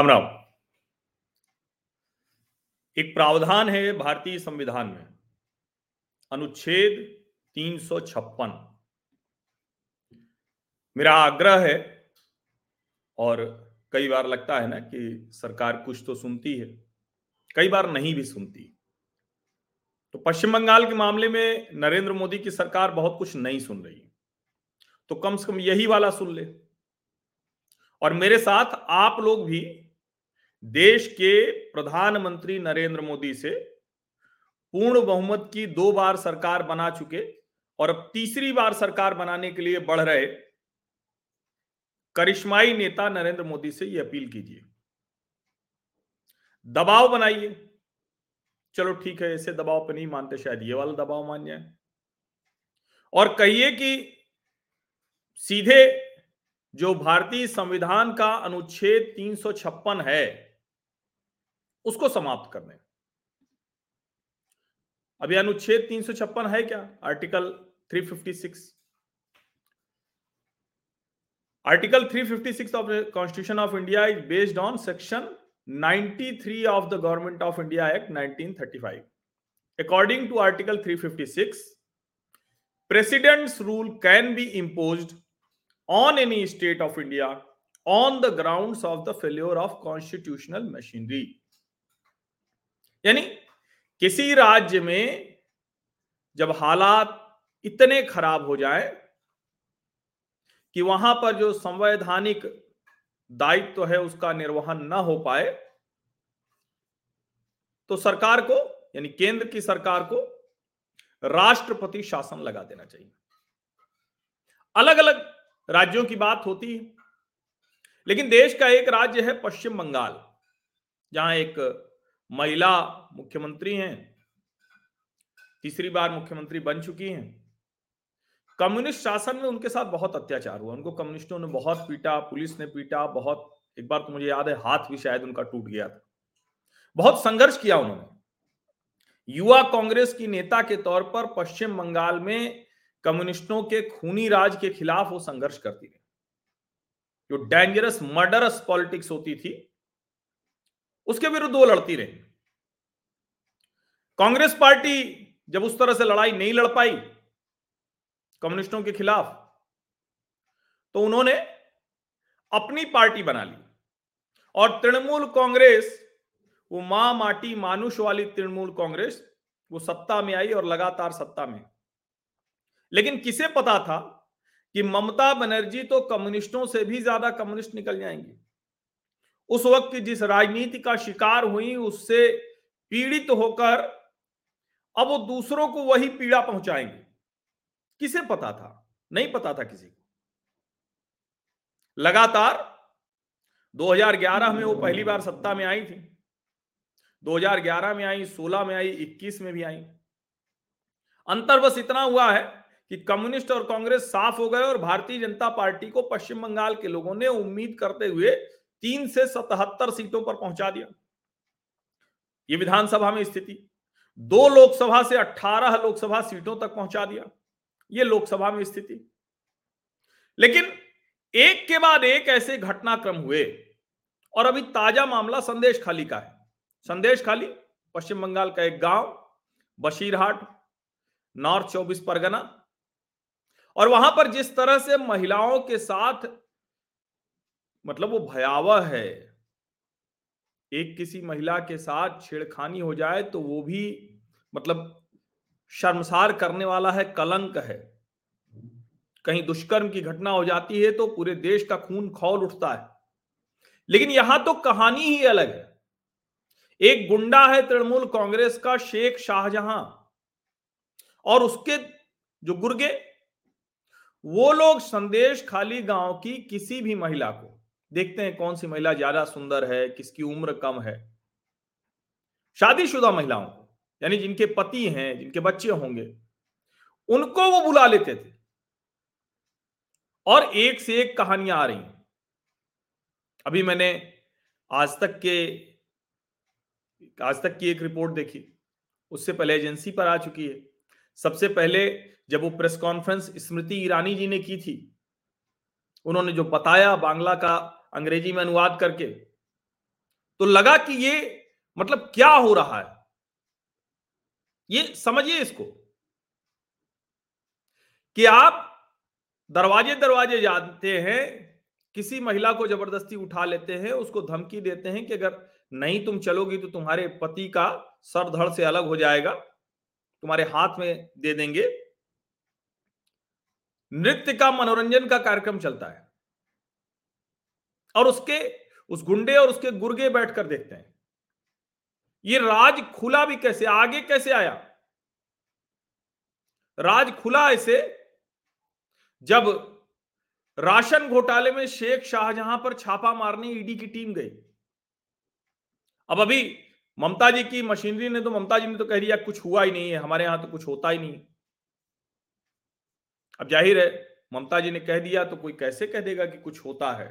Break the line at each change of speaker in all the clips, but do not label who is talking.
राम राम। एक प्रावधान है भारतीय संविधान में। अनुच्छेद तीन सौ मेरा आग्रह है, और कई बार लगता है ना कि सरकार कुछ तो सुनती है, कई बार नहीं भी सुनती। तो पश्चिम बंगाल के मामले में नरेंद्र मोदी की सरकार बहुत कुछ नहीं सुन रही तो कम से कम यही वाला सुन ले। और मेरे साथ आप लोग भी देश के प्रधानमंत्री नरेंद्र मोदी से पूर्ण बहुमत की दो बार सरकार बना चुके और अब तीसरी बार सरकार बनाने के लिए बढ़ रहे करिश्माई नेता नरेंद्र मोदी से यह अपील कीजिए। दबाव बनाइए। चलो ठीक है ऐसे दबाव पे नहीं मानते, शायद ये वाला दबाव मान जाए और कहिए कि सीधे जो भारतीय संविधान का अनुच्छेद 356 है उसको समाप्त करने अभी अनुच्छेद तीन सौ छप्पन है क्या? Article 356 article 356 of constitution of India is based on section 93 of the government of India act 1935 according to article 356 president's rule can be impose on any state of India on the ground of the failure of constitutional machinery यानी किसी राज्य में जब हालात इतने खराब हो जाए कि वहाँ पर जो संवैधानिक दायित्व तो है उसका निर्वहन न हो पाए तो सरकार को, यानी केंद्र की सरकार को राष्ट्रपति शासन लगा देना चाहिए। अलग अलग राज्यों की बात होती है, लेकिन देश का एक राज्य है पश्चिम बंगाल, जहाँ एक महिला मुख्यमंत्री हैं, तीसरी बार मुख्यमंत्री बन चुकी हैं। कम्युनिस्ट शासन में उनके साथ बहुत अत्याचार हुआ, उनको कम्युनिस्टों ने बहुत पीटा, पुलिस ने पीटा, बहुत, एक बार तो मुझे याद है, हाथ भी शायद उनका टूट गया था। बहुत संघर्ष किया उन्होंने। युवा कांग्रेस की नेता के तौर पर पश्चिम बंगाल में कम्युनिस्टों के खूनी राज के खिलाफ वो संघर्ष करती रही। जो डेंजरस मर्डरस पॉलिटिक्स होती थी उसके विरुद्ध वो लड़ती रही। कांग्रेस पार्टी जब उस तरह से लड़ाई नहीं लड़ पाई कम्युनिस्टों के खिलाफ तो उन्होंने अपनी पार्टी बना ली। और तृणमूल कांग्रेस, वो माँ माटी मानुष वाली तृणमूल कांग्रेस, वो सत्ता में आई और लगातार सत्ता में। लेकिन किसे पता था कि ममता बनर्जी तो कम्युनिस्टों से भी ज़्यादा कम्युनिस्ट निकल जाएँगे? उस वक्त जिस राजनीति का शिकार हुई, उससे पीड़ित होकर अब वो दूसरों को वही पीड़ा पहुंचाएँगे। किसे पता था? नहीं पता था किसी को। लगातार 2011 में वो पहली बार सत्ता में आई थी। 2011 में आई 16 में आई 21 में भी आई। अंतर बस इतना हुआ है कि कम्युनिस्ट और कांग्रेस साफ़ हो गए और भारतीय जनता पार्टी को पश्चिम बंगाल के लोगों ने उम्मीद करते हुए तीन से सतहत्तर सीटों पर पहुँचा दिया। ये विधानसभा में स्थिति, दो लोकसभा से 18 लोकसभा सीटों तक पहुँचा दिया। ये लोकसभा में स्थिति। लेकिन एक के बाद एक ऐसे घटनाक्रम हुए, और अभी ताज़ा मामला संदेश खाली का है। संदेश खाली, पश्चिम बंगाल का एक गाँव, बशीरहाट, नॉर्थ चौबीस परगना। और वहाँ पर जिस तरह से महिलाओं के साथ मतलब वो भयावह है। एक किसी महिला के साथ छेड़खानी हो जाए तो वो भी मतलब शर्मसार करने वाला है, कलंक है। कहीं दुष्कर्म की घटना हो जाती है तो पूरे देश का खून खौल उठता है। लेकिन यहाँ तो कहानी ही अलग है। एक गुंडा है तृणमूल कांग्रेस का, शेख शाहजहां। और उसके जो गुर्गे, वो लोग संदेश खाली गाँव की किसी भी महिला को देखते हैं कौन सी महिला ज़्यादा सुंदर है, किसकी उम्र कम है। शादीशुदा महिलाओं को, यानी जिनके पति हैं, जिनके बच्चे होंगे, उनको वो बुला लेते थे। और एक से एक कहानियाँ आ रही अभी मैंने आज तक के, आज तक की एक रिपोर्ट देखी, उससे पहले एजेंसी पर आ चुकी है। सबसे पहले जब वो प्रेस कॉन्फ्रेंस स्मृति ईरानी जी ने की थी, उन्होंने जो बताया, बांग्ला का अंग्रेज़ी में अनुवाद करके। तो लगा कि ये मतलब क्या हो रहा है? ये समझिए इसको। कि आप दरवाजे दरवाजे जाते हैं, किसी महिला को ज़बरदस्ती उठा लेते हैं, उसको धमकी देते हैं कि अगर नहीं तुम चलोगी तो तुम्हारे पति का सर धड़ से अलग हो जाएगा, तुम्हारे हाथ में दे देंगे। नृत्य का मनोरंजन का कार्यक्रम चलता है। और उसके, उस गुंडे और उसके गुर्गे बैठकर देखते हैं। ये राज खुला भी कैसे, आगे कैसे आया? राज खुला ऐसे, जब राशन घोटाले में शेख शाहजहां पर छापा मारने ईडी की टीम गई। अब अभी ममता जी की मशीनरी ने तो ममता जी ने तो कह दिया, कुछ हुआ ही नहीं है, हमारे यहाँ तो कुछ होता ही नहीं। अब ज़ाहिर है, ममता जी ने कह दिया तो कोई कैसे कह देगा कि कुछ होता है?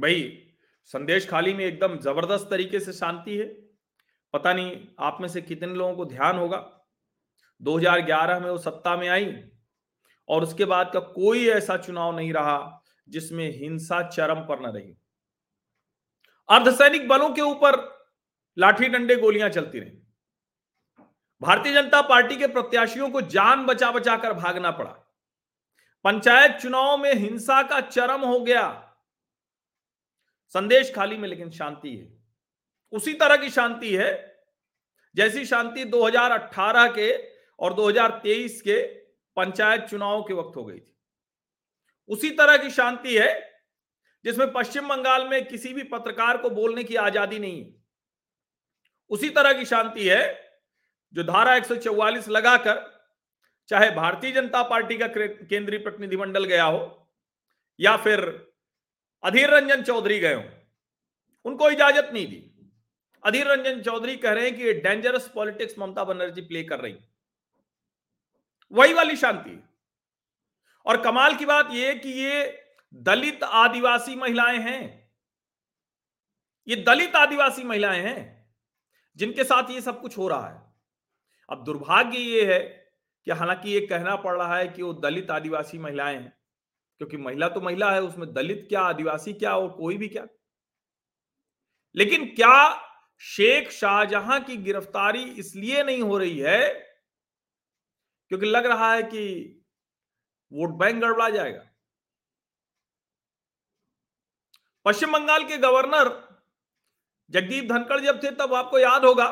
भाई, संदेश खाली में एकदम ज़बरदस्त तरीके से शांति है। पता नहीं आप में से कितने लोगों को ध्यान होगा। 2011 में वो सत्ता में आई और उसके बाद का कोई ऐसा चुनाव नहीं रहा जिसमें हिंसा चरम पर न रही। अर्धसैनिक बलों के ऊपर लाठी डंडे गोलियाँ चलती रही। भारतीय जनता पार्टी के प्रत्याशियों को जान बचा बचा कर भागना पड़ा। पंचायत चुनाव में हिंसा का चरम हो गया। संदेश खाली में, लेकिन शांति है। उसी तरह की शांति है, जैसी शांति 2018 के और 2023 के पंचायत चुनाव के वक्त हो गई थी। उसी तरह की शांति है, जिसमें पश्चिम बंगाल में किसी भी पत्रकार को बोलने की आज़ादी नहीं उसी तरह की शांति है, जो धारा 144 लगाकर, चाहे भारतीय जनता पार्टी का केंद्रीय प्रतिनिधिमंडल गया हो, या फिर अधीर रंजन चौधरी गए उनको इजाज़त नहीं दी। अधीर रंजन चौधरी कह रहे हैं कि ये dangerous politics Mamata Banerjee play कर रही वही वाली शांति। और कमाल की बात यह कि ये दलित आदिवासी महिलाएँ हैं। ये दलित आदिवासी महिलाएँ हैं, जिनके साथ ये सब कुछ हो रहा है। अब दुर्भाग्य ये है कि हालाँकि ये कहना पड़ रहा है कि वो दलित आदिवासी महिलाएँ हैं। क्योंकि महिला तो महिला है, उसमें दलित क्या, आदिवासी क्या और कोई भी क्या? लेकिन क्या शेख शाहजहां की गिरफ्तारी इसलिए नहीं हो रही है? क्योंकि लग रहा है कि वोट बैंक गड़बड़ा जाएगा। पश्चिम बंगाल के गवर्नर जगदीप धनखड़ जब थे तब आपको याद होगा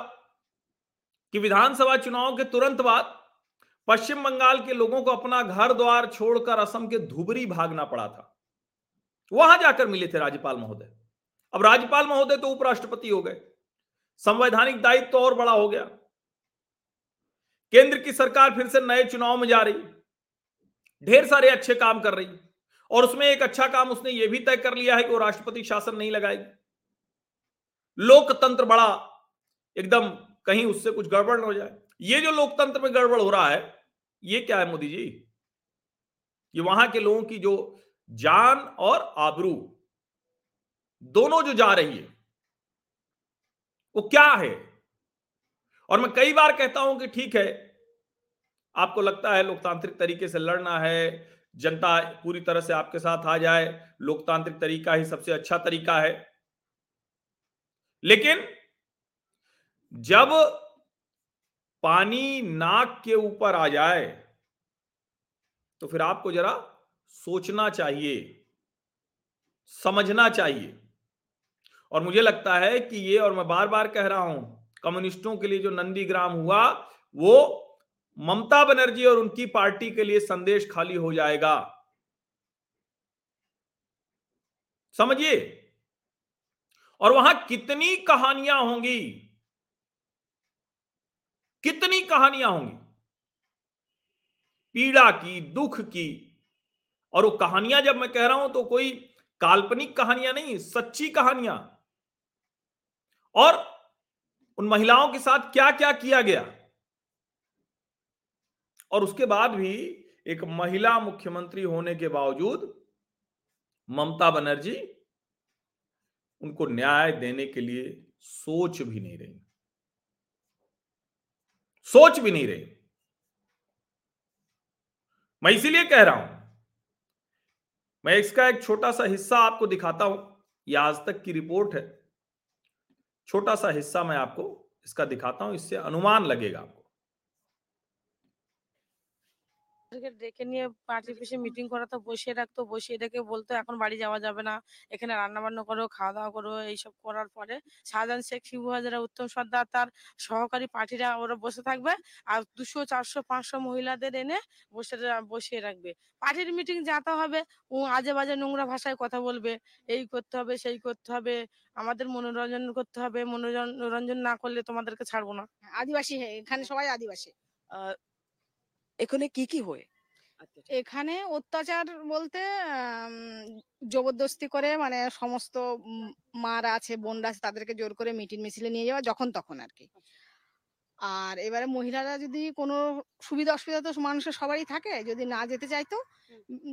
कि विधानसभा चुनाव के तुरंत बाद पश्चिम बंगाल के लोगों को अपना घर द्वार छोड़कर असम के धुबरी भागना पड़ा था। वहाँ जाकर मिले थे राज्यपाल महोदय। अब राज्यपाल महोदय तो उपराष्ट्रपति हो गए। संवैधानिक दायित्व तो और बड़ा हो गया। केंद्र की सरकार फिर से नए चुनाव में जा रही। ढेर सारे अच्छे काम कर रही। और उसमें एक अच्छा काम उसने यह भी तय कर लिया है कि वो राष्ट्रपति शासन नहीं लगाएगी। लोकतंत्र बड़ा, एकदम कहीं उससे कुछ गड़बड़ हो जाए। ये जो लोकतंत्र में गड़बड़ हो रहा है, ये क्या है मोदी जी? ये वहाँ के लोगों की जो जान और आबरू, दोनों जो जा रही है, वो क्या है? और मैं कई बार कहता हूँ कि ठीक है, आपको लगता है लोकतांत्रिक तरीके से लड़ना है, जनता पूरी तरह से आपके साथ आ जाए, लोकतांत्रिक तरीका ही सबसे अच्छा तरीका है। लेकिन जब पानी नाक के ऊपर आ जाए तो फिर आपको जरा सोचना चाहिए, समझना चाहिए। और मुझे लगता है कि ये, और मैं बार बार कह रहा हूँ, कम्युनिस्टों के लिए जो नंदीग्राम हुआ, वो ममता बनर्जी और उनकी पार्टी के लिए संदेश खाली हो जाएगा। समझिए? और वहाँ कितनी कहानियाँ होंगी? कितनी कहानियाँ होंगी? पीड़ा की, दुख की। और वो कहानियाँ जब मैं कह रहा हूँ तो कोई काल्पनिक कहानियाँ नहीं, सच्ची कहानियाँ। और उन महिलाओं के साथ क्या क्या किया गया? और उसके बाद भी एक महिला मुख्यमंत्री होने के बावजूद ममता बनर्जी उनको न्याय देने के लिए सोच भी नहीं रही। सोच भी नहीं रही। मैं इसीलिए कह रहा हूँ, मैं इसका एक छोटा सा हिस्सा आपको दिखाता हूँ यह आज तक की रिपोर्ट है। छोटा सा हिस्सा मैं आपको इसका दिखाता हूँ, इससे अनुमान लगेगा आपको।
ডেকে নিয়ে পার্টি অফিসে মিটিং করাতো বসিয়ে রাখতো বসিয়ে রেখে বলতো এখন বাড়ি যাওয়া যাবে না। এখানে রান্না বান্না করো খাওয়া দাওয়া করো। এইসব করার পরে শাহজাহান শেখ শিবু হাজারা উত্তম সর্দার তার সহকারী পার্টিরা ওরা বসে থাকবে আর দুশো চারশো পাঁচশো মহিলাদের এনে বসে বসিয়ে রাখবে। পার্টির মিটিং যাতে হবে ও আজে বাজে নোংরা ভাষায় কথা বলবে। এই করতে হবে সেই করতে হবে আমাদের মনোরঞ্জন করতে হবে মনোরঞ্জন না করলে তোমাদেরকে ছাড়বো না।
আদিবাসী এখানে সবাই আদিবাসী।
এখানে কি কি হয়?
এখানে অত্যাচার বলতে জবরদস্তি করে মানে সমস্ত মারা আছে বোনরা আছে তাদেরকে জোর করে মিটিং মিছিলে নিয়ে যাওয়া যখন তখন আর কি আর এবারে মহিলারা যদি কোনো সুবিধা অসুবিধা তো মানুষের সবারই থাকে যদি না যেতে চাইতো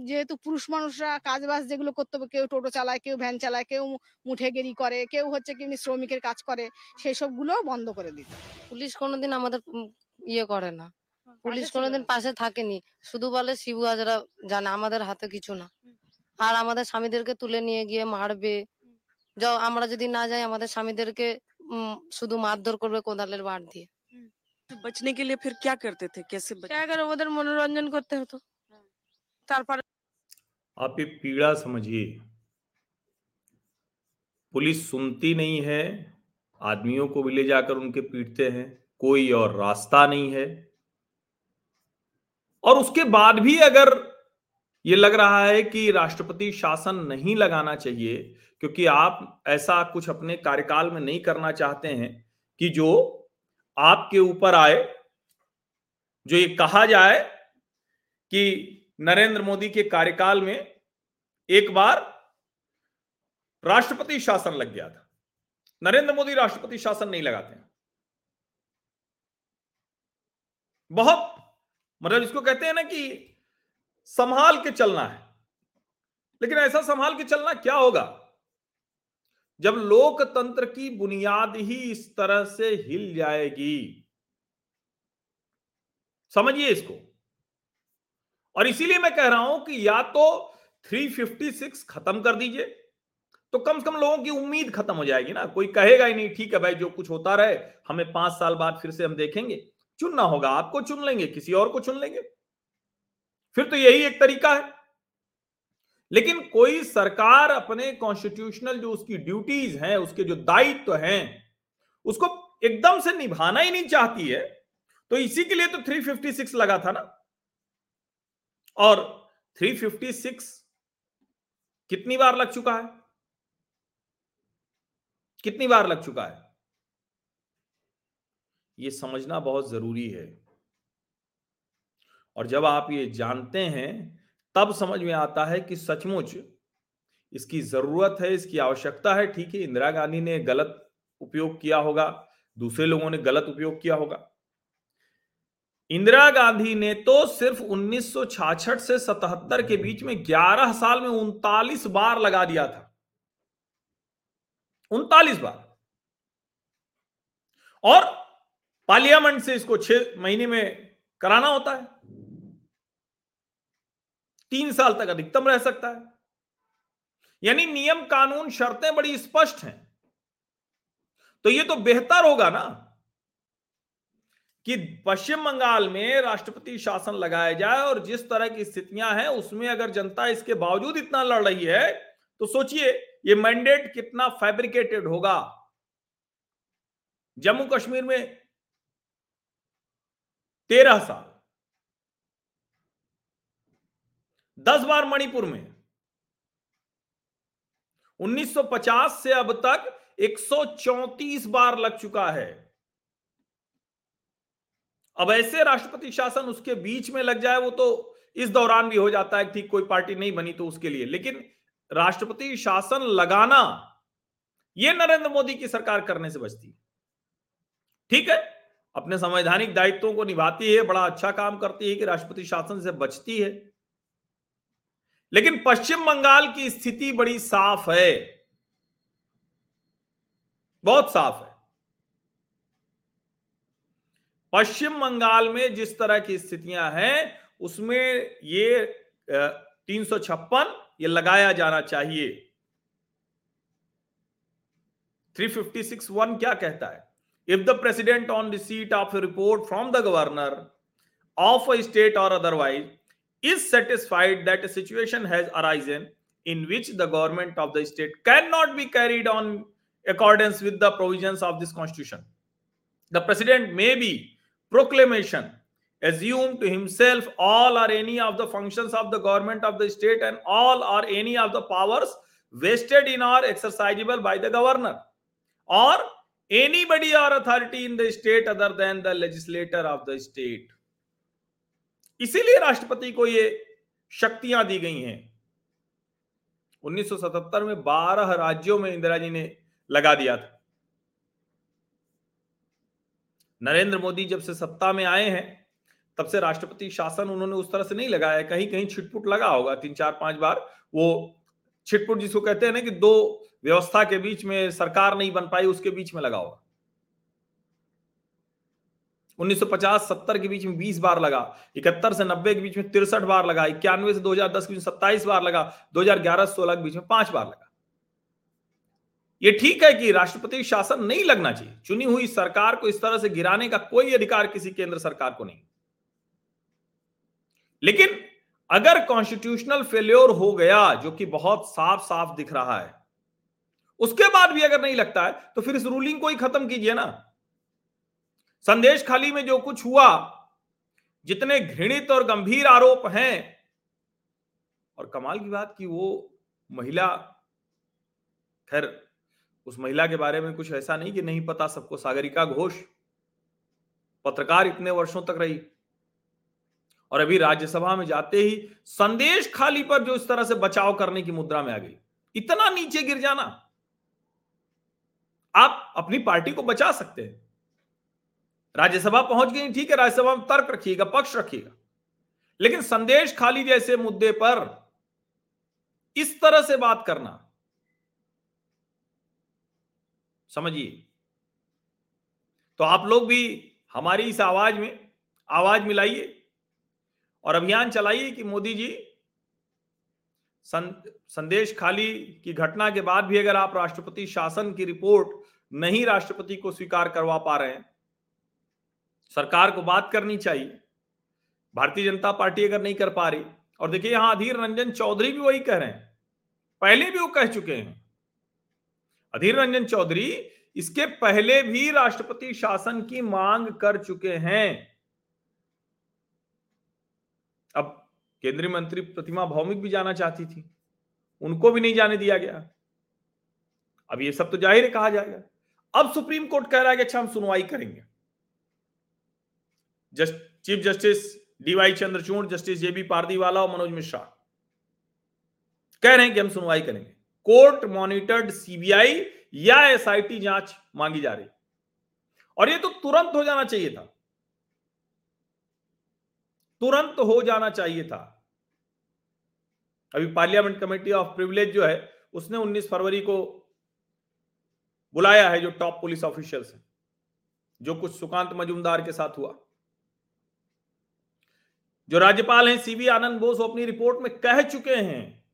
যেহেতু পুরুষ মানুষরা কাজ বাজ যেগুলো করতে হবে কেউ টোটো চালায় কেউ ভ্যান চালায় কেউ মুঠেগেরি করে কেউ হচ্ছে কি শ্রমিকের কাজ করে সেই সবগুলো বন্ধ করে দিত।
পুলিশ কোনোদিন আমাদের ইয়ে করে না। পুলিশ কোনোদিন পাশে থাকেনি শুধু বলে শিবু হাজরা জানে আমাদের হাতে কিছু না আর আমাদের স্বামীদেরকে তুলে নিয়ে গিয়ে মারবে আমরা যদি না যাই আমাদের স্বামীদেরকে শুধু মারধর করবে কোদালের বাড় দিয়ে
बचने के लिए फिर क्या करते थे कैसे
क्या करो ওদের মনোরঞ্জন করতে হতো তারপরে
आप ये पीड़ा समझिए पुलिस सुनती नहीं है आदमियों को भी ले जाकर उनके पीटते हैं कोई और रास्ता नहीं है और उसके बाद भी अगर ये लग रहा है कि राष्ट्रपति शासन नहीं लगाना चाहिए, क्योंकि आप ऐसा कुछ अपने कार्यकाल में नहीं करना चाहते हैं कि जो आपके ऊपर आए, जो ये कहा जाए कि नरेंद्र मोदी के कार्यकाल में एक बार राष्ट्रपति शासन लग गया था। नरेंद्र मोदी राष्ट्रपति शासन नहीं लगाते हैं। बहुत मतलब इसको कहते हैं ना कि संभाल के चलना है। लेकिन ऐसा संभाल के चलना क्या होगा? जब लोकतंत्र की बुनियाद ही इस तरह से हिल जाएगी। समझिए इसको। और इसीलिए मैं कह रहा हूँ कि या तो 356 खत्म कर दीजिए तो कम से कम लोगों की उम्मीद खत्म हो जाएगी ना। कोई कहेगा ही नहीं, ठीक है भाई, जो कुछ होता रहे, हमें पाँच साल बाद फिर से हम देखेंगे। चुनना होगा, आपको चुन लेंगे, किसी और को चुन लेंगे। फिर तो यही एक तरीका है। लेकिन कोई सरकार अपने कॉन्स्टिट्यूशनल जो उसकी ड्यूटीज़ हैं, उसके जो दायित्व तो हैं, उसको एकदम से निभाना ही नहीं चाहती है तो इसी के लिए तो 356 लगा था ना। और 356 कितनी बार लग चुका है? कितनी बार लग चुका है? ये समझना बहुत ज़रूरी है। और जब आप ये जानते हैं, तब समझ में आता है कि सचमुच इसकी ज़रूरत है, इसकी आवश्यकता है। ठीक है, इंदिरा गांधी ने गलत उपयोग किया होगा, दूसरे लोगों ने गलत उपयोग किया होगा। इंदिरा गांधी ने तो सिर्फ़ 1966 से 77 के बीच में 11 साल में उनतालीस बार लगा दिया था। उनतालीस बार। और पार्लियामेंट से इसको छह महीने में कराना होता है। तीन साल तक अधिकतम रह सकता है। यानी नियम, कानून, शर्तें बड़ी स्पष्ट हैं। तो ये तो बेहतर होगा ना कि पश्चिम बंगाल में राष्ट्रपति शासन लगाया जाए और जिस तरह की स्थितियाँ हैं, उसमें अगर जनता इसके बावजूद इतना लड़ रही है तो सोचिए ये मैंडेट कितना फैब्रिकेटेड होगा। जम्मू कश्मीर में तेरह साल। दस बार मणिपुर में। 1950 से अब तक 134 बार लग चुका है। अब ऐसे राष्ट्रपति शासन उसके बीच में लग जाए, वो तो इस दौरान भी हो जाता है ठीक कोई पार्टी नहीं बनी तो उसके लिए। लेकिन राष्ट्रपति शासन लगाना यह नरेंद्र मोदी की सरकार करने से बचती ठीक है? अपने संवैधानिक दायित्वों को निभाती है, बड़ा अच्छा काम करती है कि राष्ट्रपति शासन से बचती है। लेकिन पश्चिम बंगाल की स्थिति बड़ी साफ़ है। बहुत साफ़ है। पश्चिम बंगाल में जिस तरह की स्थितियाँ हैं, उसमें ये तीन सौ छप्पन ये लगाया जाना चाहिए। 356 वन क्या कहता है? if the president on receipt of a report from the governor of a state or otherwise is satisfied that a situation has arisen in which the government of the state cannot be carried on accordance with the provisions of this constitution the president may be proclamation assume to himself all or any of the functions of the government of the state and all or any of the powers vested in or exercisable by the governor or anybody or authority in the state other than the legislator of the state? इसीलिए राष्ट्रपति को ये शक्तियाँ दी गई हैं। 1977 में 12 राज्यों में इंदिरा जी ने लगा दिया था। नरेंद्र मोदी जब से सत्ता में आए हैं, तब से राष्ट्रपति शासन उन्होंने उस तरह से नहीं लगाया कहीं कहीं छिटपुट लगा होगा तीन चार पाँच बार। वो छिटपुट जिसको कहते हैं ना कि दो व्यवस्था के बीच में सरकार नहीं बन पाई, उसके बीच में लगा होगा। 1950-70 के बीच में 20 बार लगा, इकहत्तर से 90 के बीच में तिरसठ बार लगा, इक्यानवे से 2010 के बीच में 27 बार लगा 2011 से 16 के बीच में पाँच बार लगा। ये ठीक है कि राष्ट्रपति शासन नहीं लगना चाहिए। चुनी हुई सरकार को इस तरह से गिराने का कोई अधिकार किसी केंद्र सरकार को नहीं। लेकिन अगर कॉन्स्टिट्यूशनल फेल्योर हो गया, जो कि बहुत साफ़ साफ़ दिख रहा है उसके बाद भी अगर नहीं लगता है तो फिर इस रूलिंग को ही खत्म कीजिए ना। संदेश खाली में जो कुछ हुआ, जितने घृणित और गंभीर आरोप हैं, और कमाल की बात कि वो महिला, खैर, उस महिला के बारे में कुछ ऐसा नहीं कि नहीं पता सबको सागरिका घोष। पत्रकार इतने वर्षों तक रही, और अभी राज्यसभा में जाते ही संदेश खाली पर जो इस तरह से बचाव करने की मुद्रा में आ गई। इतना नीचे गिर जाना। आप अपनी पार्टी को बचा सकते हैं। राज्यसभा पहुँच गई, ठीक है, राज्यसभा में तर्क रखिएगा, पक्ष रखिएगा। लेकिन संदेश खाली जैसे मुद्दे पर इस तरह से बात करना, समझिए। तो आप लोग भी हमारी इस आवाज़ में, आवाज़ मिलाइए और अभियान चलाइए कि मोदी जी संदेश खाली की घटना के बाद भी अगर आप राष्ट्रपति शासन की रिपोर्ट नहीं राष्ट्रपति को स्वीकार करवा पा रहे हैं, सरकार को बात करनी चाहिए। भारतीय जनता पार्टी अगर नहीं कर पा रही, और देखिए यहाँ अधीर रंजन चौधरी भी वही कह रहे हैं, पहले भी वो कह चुके हैं। अधीर रंजन चौधरी इसके पहले भी राष्ट्रपति शासन की मांग कर चुके हैं। अब केंद्रीय मंत्री प्रतिमा भौमिक भी जाना चाहती थी। उनको भी नहीं जाने दिया गया। अब ये सब तो ज़ाहिर है, कहा जाएगा। अब सुप्रीम कोर्ट कह रहा है कि अच्छा हम सुनवाई करेंगे। Just, chief justice D Y Chandrachud, justice J B Pardiwala और मनोज मिश्रा कह रहे हैं कि हम सुनवाई करेंगे। कोर्ट मॉनिटर्ड सीबीआई या एसआईटी जाँच मांगी जा रही। और ये तो तुरंत हो जाना चाहिए था। तुरंत हो जाना चाहिए था। अभी पार्लियामेंट कमेटी ऑफ़ प्रिविलेज जो है, उसने 19 फरवरी को बुलाया है जो टॉप पुलिस ऑफिशियल्स हैं, जो कुछ सुकांत मजुमदार के साथ हुआ। जो राज्यपाल हैं सीवी आनंद बोस अपनी रिपोर्ट में कह चुके हैं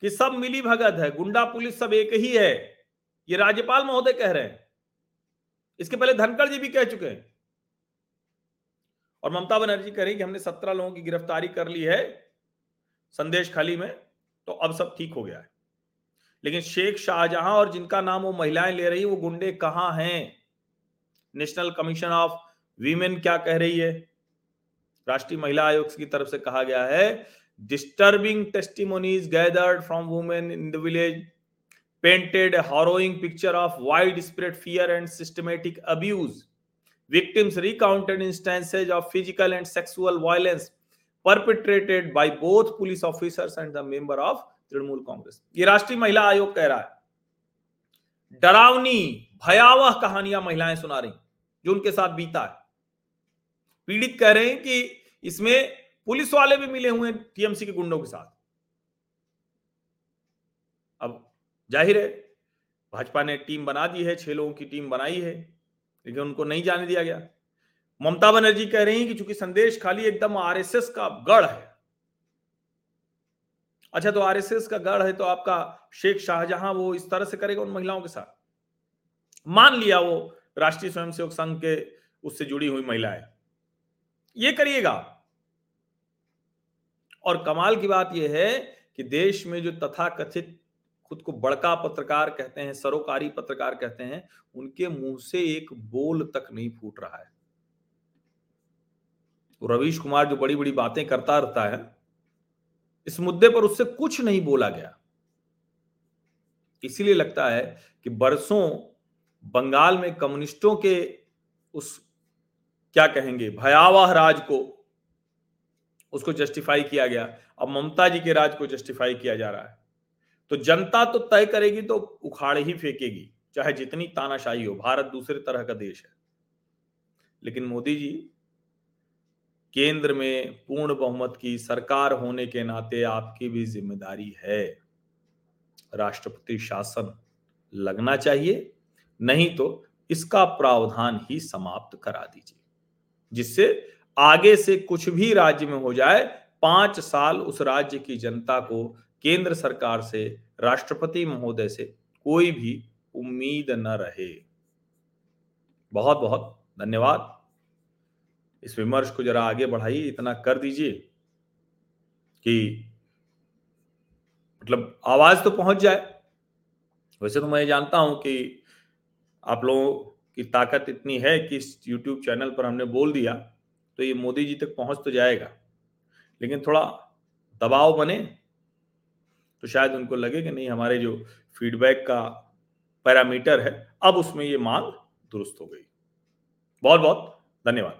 कि सब मिली भगत है, गुंडा पुलिस सब एक ही है, ये राज्यपाल महोदय कह रहे हैं। इसके पहले धनखड़ जी भी कह चुके हैं। और ममता बनर्जी कह रही कि हमने सत्रह लोगों की गिरफ्तारी कर ली है संदेश खाली में तो अब सब ठीक हो गया है। लेकिन शेख शाहजहां और जिनका नाम वो महिलाएँ ले रही वो गुंडे कहाँ हैं? नेशनल कमीशन ऑफ़ वीमेन क्या कह रही है? राष्ट्रीय महिला आयोग की तरफ़ से कहा गया है disturbing testimonies gathered from women in the village painted harrowing picture of widespread fear and systematic abuse victims recounted instances of physical and sexual violence perpetrated by both police officers and the member of Trinamool Congress ये राष्ट्रीय महिला आयोग कह रहा है। डरावनी, भयावह कहानियाँ महिलाएँ सुना रही जो उनके साथ बीता है। पीड़ित कह रहे हैं कि इसमें पुलिस वाले भी मिले हुए हैं टीएमसी के गुंडों के साथ। अब ज़ाहिर है, भाजपा ने टीम बना दी है, छह लोगों की टीम बनाई है, लेकिन उनको नहीं जाने दिया गया। ममता बनर्जी कह रही हैं कि चूँकि संदेश खाली एकदम आरएसएस का गढ़ है। अच्छा तो आरएसएस का गढ़ है तो आपका शेख शाहजहां वो इस तरह से करेगा उन महिलाओं के साथ? मान लिया वो राष्ट्रीय स्वयंसेवक संघ के उससे जुड़ी हुई महिलाएँ। ये करिएगा। और कमाल की बात यह है कि देश में जो तथाकथित खुद को बड़का पत्रकार कहते हैं, सरोकारी पत्रकार कहते हैं, उनके मुँह से एक बोल तक नहीं फूट रहा है। रवीश कुमार जो बड़ी बड़ी बातें करता रहता है, इस मुद्दे पर उससे कुछ नहीं बोला गया। इसीलिए लगता है कि बरसों बंगाल में कम्युनिस्टों के उस, क्या कहेंगे, भयावह राज को, उसको जस्टिफाई किया गया। अब ममता जी के राज को जस्टिफाई किया जा रहा है। तो जनता तो तय करेगी तो उखाड़ ही फेंकेगी, चाहे जितनी तानाशाही हो। भारत दूसरे तरह का देश है। लेकिन मोदी जी केंद्र में पूर्ण बहुमत की सरकार होने के नाते आपकी भी ज़िम्मेदारी है। राष्ट्रपति शासन लगना चाहिए, नहीं तो इसका प्रावधान ही समाप्त करा दीजिए, जिससे आगे से कुछ भी राज्य में हो जाए, पाँच साल उस राज्य की जनता को केंद्र सरकार से, राष्ट्रपति महोदय से कोई भी उम्मीद न रहे। बहुत बहुत धन्यवाद। इस विमर्श को जरा आगे बढ़ाइए, इतना कर दीजिए कि मतलब आवाज़ तो पहुँच जाए। वैसे तो मैं जानता हूँ कि आप लोगों की ताकत इतनी है कि इस YouTube चैनल पर हमने बोल दिया तो ये मोदी जी तक पहुँच तो जाएगा। लेकिन थोड़ा दबाव बने तो शायद उनको लगे कि नहीं, हमारे जो फीडबैक का पैरामीटर है, अब उसमें ये मांग दुरुस्त हो गई। बहुत बहुत धन्यवाद।